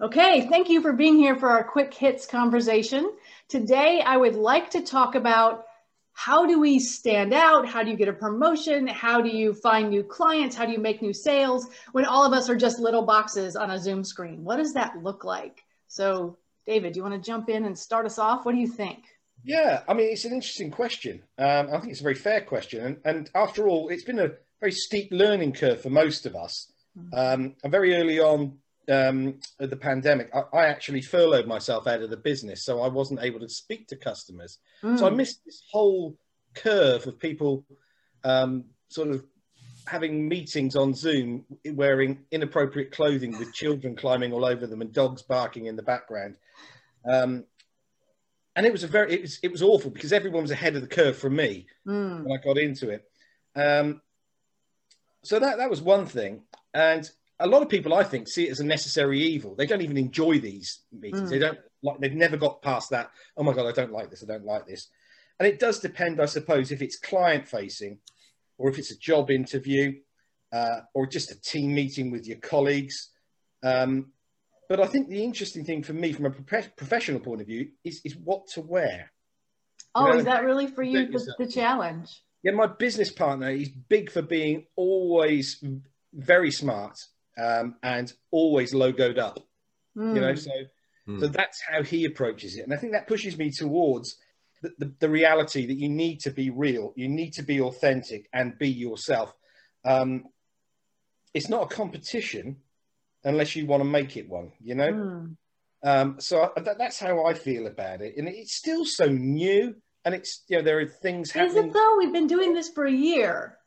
Okay, thank you for being here for our quick hits conversation. Today, I would like to talk about how do we stand out? How do you get a promotion? How do you find new clients? How do you make new sales when all of us are just little boxes on a Zoom screen? What does that look like? So, David, do you want to jump in and start us off? What do you think? Yeah, I mean, it's an interesting question. Um, I think it's a very fair question. And, and, after all, it's been a very steep learning curve for most of us. Mm-hmm. Um, and very early on um, the pandemic, I, I, actually furloughed myself out of the business. So I wasn't able to speak to customers. Mm. So I missed this whole curve of people um, sort of having meetings on Zoom wearing inappropriate clothing with children climbing all over them and dogs barking in the background. Um, and it was a very it was it was awful because everyone was ahead of the curve from me mm. when I got into it. Um, so that that was one thing, and a lot of people I think see it as a necessary evil. They don't even enjoy these meetings. Mm. They don't like they've never got past that. Oh my god, I don't like this. I don't like this. And it does depend, I suppose, if it's client facing, or if it's a job interview, uh, or just a team meeting with your colleagues. Um, but I think the interesting thing for me, from a prof- professional point of view, is, is what to wear. Oh, you know, is that really for you the, the challenge? Yeah, my business partner, he's big for being always very smart um, and always logoed up. Mm. You know, hmm. so mm. so that's how he approaches it, and I think that pushes me towards the, the, the, reality that you need to be real, you need to be authentic, and be yourself. Um, it's not a competition unless you want to make it one, you know? Mm. Um, so that, that's how I feel about it. And it's still so new. And it's, you know, there are things happening. Is it though? We've been doing this for a year.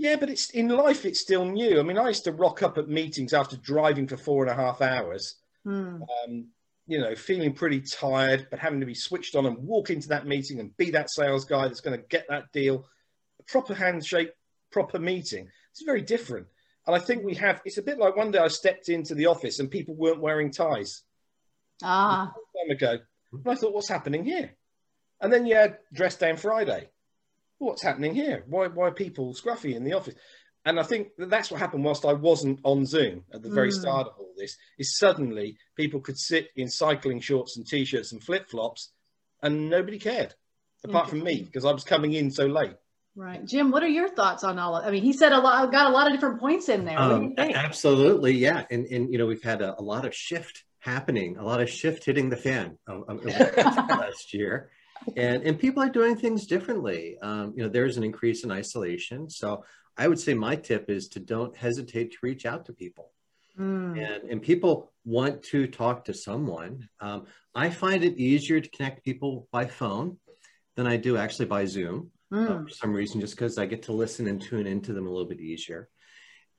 Yeah, but it's in life, it's still new. I mean, I used to rock up at meetings after driving for four and a half hours, mm. um, you know, feeling pretty tired, but having to be switched on and walk into that meeting and be that sales guy that's going to get that deal. A proper handshake, proper meeting. It's very different. And I think we have, it's a bit like one day I stepped into the office and people weren't wearing ties. Ah. A time ago. And I thought, what's happening here? And then you had Dress Down Friday. What's happening here? Why, why are people scruffy in the office? And I think that that's what happened whilst I wasn't on Zoom at the very mm. start of all this, is suddenly people could sit in cycling shorts and t-shirts and flip-flops and nobody cared, apart from me, because I was coming in so late. Right. Jim, what are your thoughts on all of I mean, he said a lot, got a lot of different points in there. Um, absolutely. Yeah. And, and, you know, we've had a, a, lot of shift happening, a lot of shift hitting the fan last year. And, and people are doing things differently. Um, you know, there's an increase in isolation. So I would say my tip is to don't hesitate to reach out to people. Mm. And, and people want to talk to someone. Um, I find it easier to connect people by phone than I do actually by Zoom mm. uh, for some reason, just because I get to listen and tune into them a little bit easier.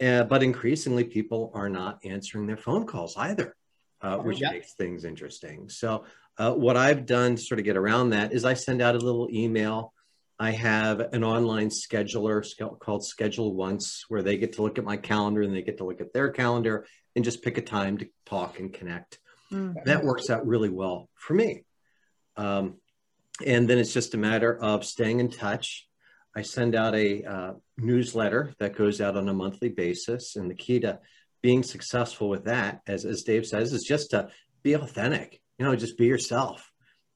Uh, but increasingly, people are not answering their phone calls either, uh, oh, which makes things interesting. So, uh, what I've done to sort of get around that is I send out a little email. I have an online scheduler called Schedule Once, where they get to look at my calendar and they get to look at their calendar and just pick a time to talk and connect. Mm-hmm. That works out really well for me. Um, and then it's just a matter of staying in touch. I send out a uh, newsletter that goes out on a monthly basis. And the key to being successful with that, as, as Dave says, is just to be authentic, you know, just be yourself.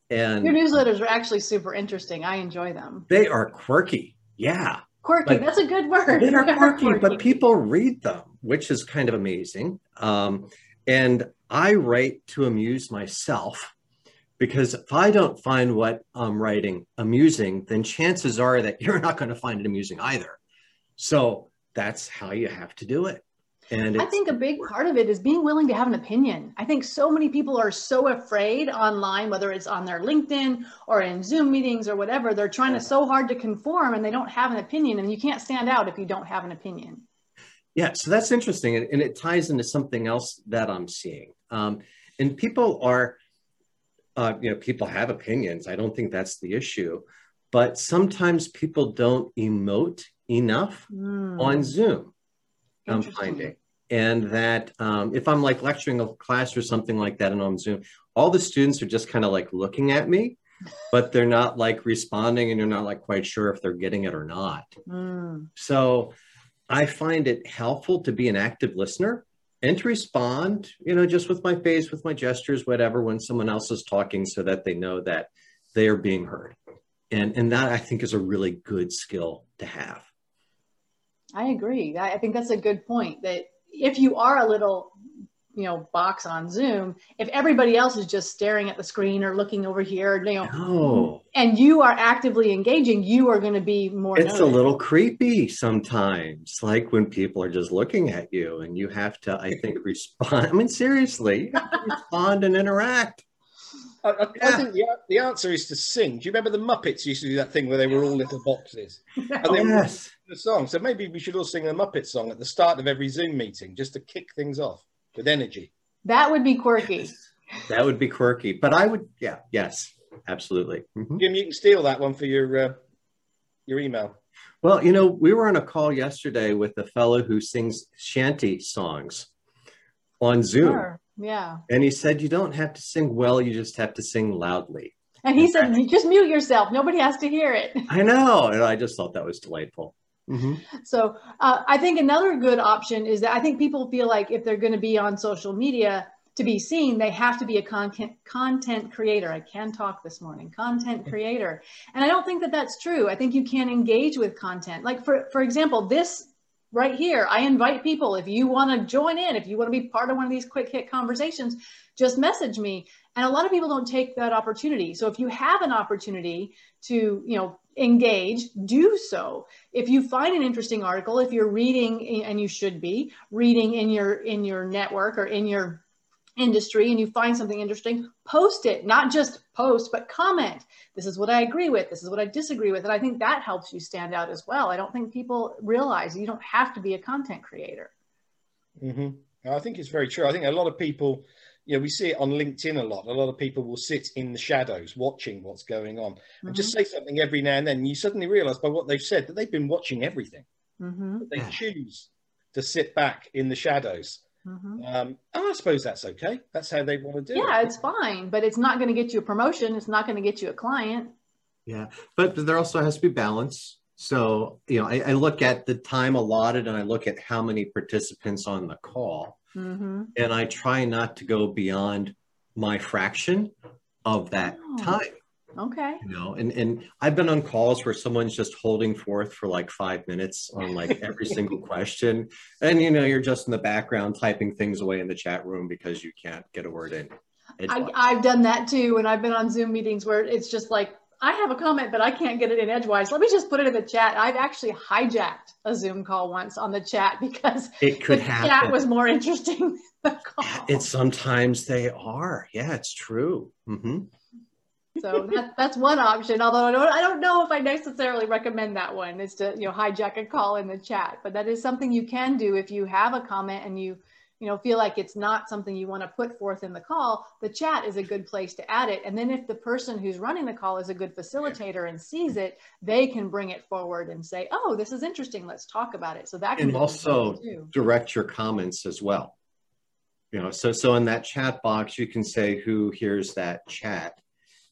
And your newsletters are actually super interesting. I enjoy them. They are quirky. Yeah. Quirky. That's a good word. They are quirky, quirky, but people read them, which is kind of amazing. Um, and I write to amuse myself because if I don't find what I'm writing amusing, then chances are that you're not going to find it amusing either. So that's how you have to do it. And I think a big part of it is being willing to have an opinion. I think so many people are so afraid online, whether it's on their LinkedIn or in Zoom meetings or whatever, they're trying to so hard to conform and they don't have an opinion. And you can't stand out if you don't have an opinion. Yeah, so that's interesting. And, it ties into something else that I'm seeing. Um, and people are, uh, you know, people have opinions. I don't think that's the issue. But sometimes people don't emote enough mm. on Zoom, I'm finding. And that um, if I'm like lecturing a class or something like that and on Zoom, all the students are just kind of like looking at me, but they're not like responding and you're not like quite sure if they're getting it or not. Mm. So I find it helpful to be an active listener and to respond, you know, just with my face, with my gestures, whatever, when someone else is talking so that they know that they are being heard. And, and that I think is a really good skill to have. I agree. I think that's a good point that if you are a little you know box on zoom if everybody else is just staring at the screen or looking over here you know no. and you are actively engaging you are going to be more it's a little creepy sometimes like when people are just looking at you and you have to i think respond i mean seriously respond and interact I, I, yeah. I think the, the, answer is to sing. Do you remember the Muppets used to do that thing where they were all little boxes? And they oh, yes. the song. So maybe we should all sing a Muppet song at the start of every Zoom meeting just to kick things off with energy. That would be quirky. That would be quirky, but I would, yeah, yes, absolutely. Mm-hmm. Jim, you can steal that one for your uh, your email. Well, you know, we were on a call yesterday with a fellow who sings shanty songs on Zoom. Sure. Yeah. And he said, you don't have to sing well, you just have to sing loudly. And he said, just mute yourself. Nobody has to hear it. I know. And I just thought that was delightful. Mm-hmm. So uh, I think another good option is that I think people feel like if they're going to be on social media to be seen, they have to be a content content creator. I can talk this morning, content creator, and I don't think that that's true. I think you can engage with content. Like for for example, this right here, I invite people if you want to join in, if you want to be part of one of these quick hit conversations, just message me. And a lot of people don't take that opportunity. So if you have an opportunity to, you know, engage, do so. If you find an interesting article, if you're reading and you should be reading in your in your network or in your industry and you find something interesting, post it, not just post, but comment. This is what I agree with. This is what I disagree with. And I think that helps you stand out as well. I don't think people realize you don't have to be a content creator. Mm-hmm. I think it's very true. I think a lot of people you know, we see it on LinkedIn a lot. A lot of people will sit in the shadows watching what's going on mm-hmm. and just say something every now and then. And you suddenly realize by what they've said that they've been watching everything. Mm-hmm. They choose to sit back in the shadows. Mm-hmm. Um, and I suppose that's okay. That's how they want to do yeah, it. Yeah, it's fine, but it's not going to get you a promotion. It's not going to get you a client. Yeah, but there also has to be balance. So, you know, I, I look at the time allotted and I look at how many participants on the call Mm-hmm. And I try not to go beyond my fraction of that oh, time. Okay. You know, and, and I've been on calls where someone's just holding forth for like five minutes on like every single question. And you know, you're just in the background typing things away in the chat room because you can't get a word in. I, I've done that too. And I've been on Zoom meetings where it's just like I have a comment, but I can't get it in edgewise. Let me just put it in the chat. I've actually hijacked a Zoom call once on the chat because it could the happen. chat was more interesting than the call. It's sometimes they are. Yeah, it's true. Mm-hmm. So that, that's one option. Although I don't, I don't know if I necessarily recommend that one is to you know hijack a call in the chat. But that is something you can do if you have a comment and you you know feel like it's not something you want to put forth in the call the chat is a good place to add it and then if the person who's running the call is a good facilitator and sees it they can bring it forward and say oh this is interesting let's talk about it so that can and also direct your comments as well you know so so in that chat box you can say who hears that chat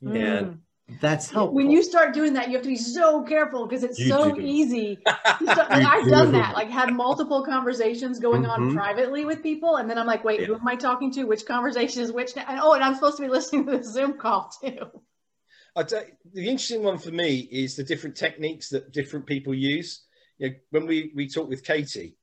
mm. and that's helpful. When you start doing that, you have to be so careful because it's you so do. easy. Start, like I've done that, like had multiple conversations going mm-hmm. on privately with people. And then I'm like, wait, yeah. who am I talking to? Which conversation is which? And, oh, and I'm supposed to be listening to the Zoom call too. You, the interesting one for me is the different techniques that different people use. You know, when we, we talk with Katie,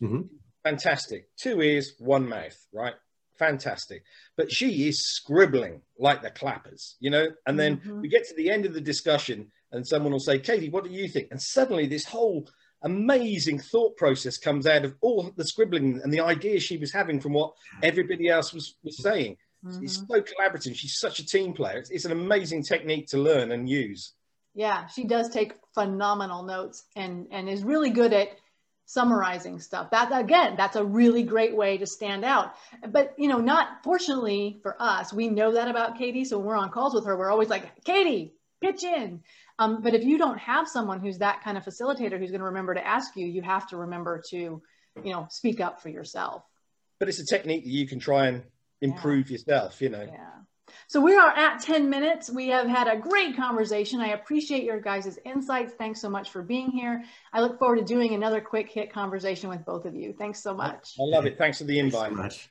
mm-hmm. fantastic. Two ears, one mouth, right? Fantastic. But she is scribbling like the clappers, you know. And then mm-hmm. we get to the end of the discussion, and someone will say, Katie, what do you think? And suddenly this whole amazing thought process comes out of all the scribbling and the ideas she was having from what everybody else was, was saying. Mm-hmm. It's so collaborative. She's such a team player. It's, it's an amazing technique to learn and use. Yeah, she does take phenomenal notes and and is really good at summarizing stuff. That again that's a really great way to stand out. But you know not fortunately for us we know that about katie. So when we're on calls with her we're always like katie pitch in. Um, but if you don't have someone who's that kind of facilitator who's going to remember to ask you you have to remember to you know speak up for yourself. But it's a technique that you can try and improve yeah. yourself you know. Yeah So we are at 10 minutes. We have had a great conversation. I appreciate your guys' insights. Thanks so much for being here. I look forward to doing another quick hit conversation with both of you. Thanks so much. I love it. Thanks for the invite. Thanks so much.